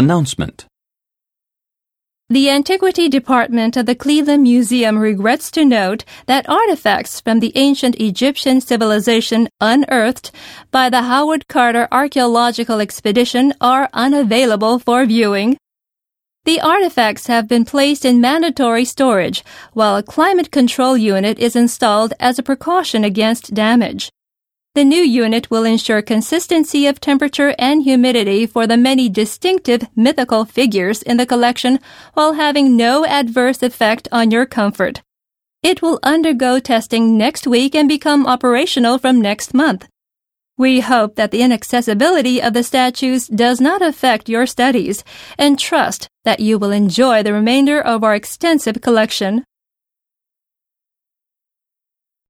Announcement The Antiquity Department of the Cleveland Museum regrets to note that artifacts from the ancient Egyptian civilization unearthed by the Howard Carter Archaeological Expedition are unavailable for viewing. The artifacts have been placed in mandatory storage while a climate control unit is installed as a precaution against damage. The new unit will ensure consistency of temperature and humidity for the many distinctive mythical figures in the collection while having no adverse effect on your comfort. It will undergo testing next week and become operational from next month. We hope that the inaccessibility of the statues does not affect your studies and trust that you will enjoy the remainder of our extensive collection.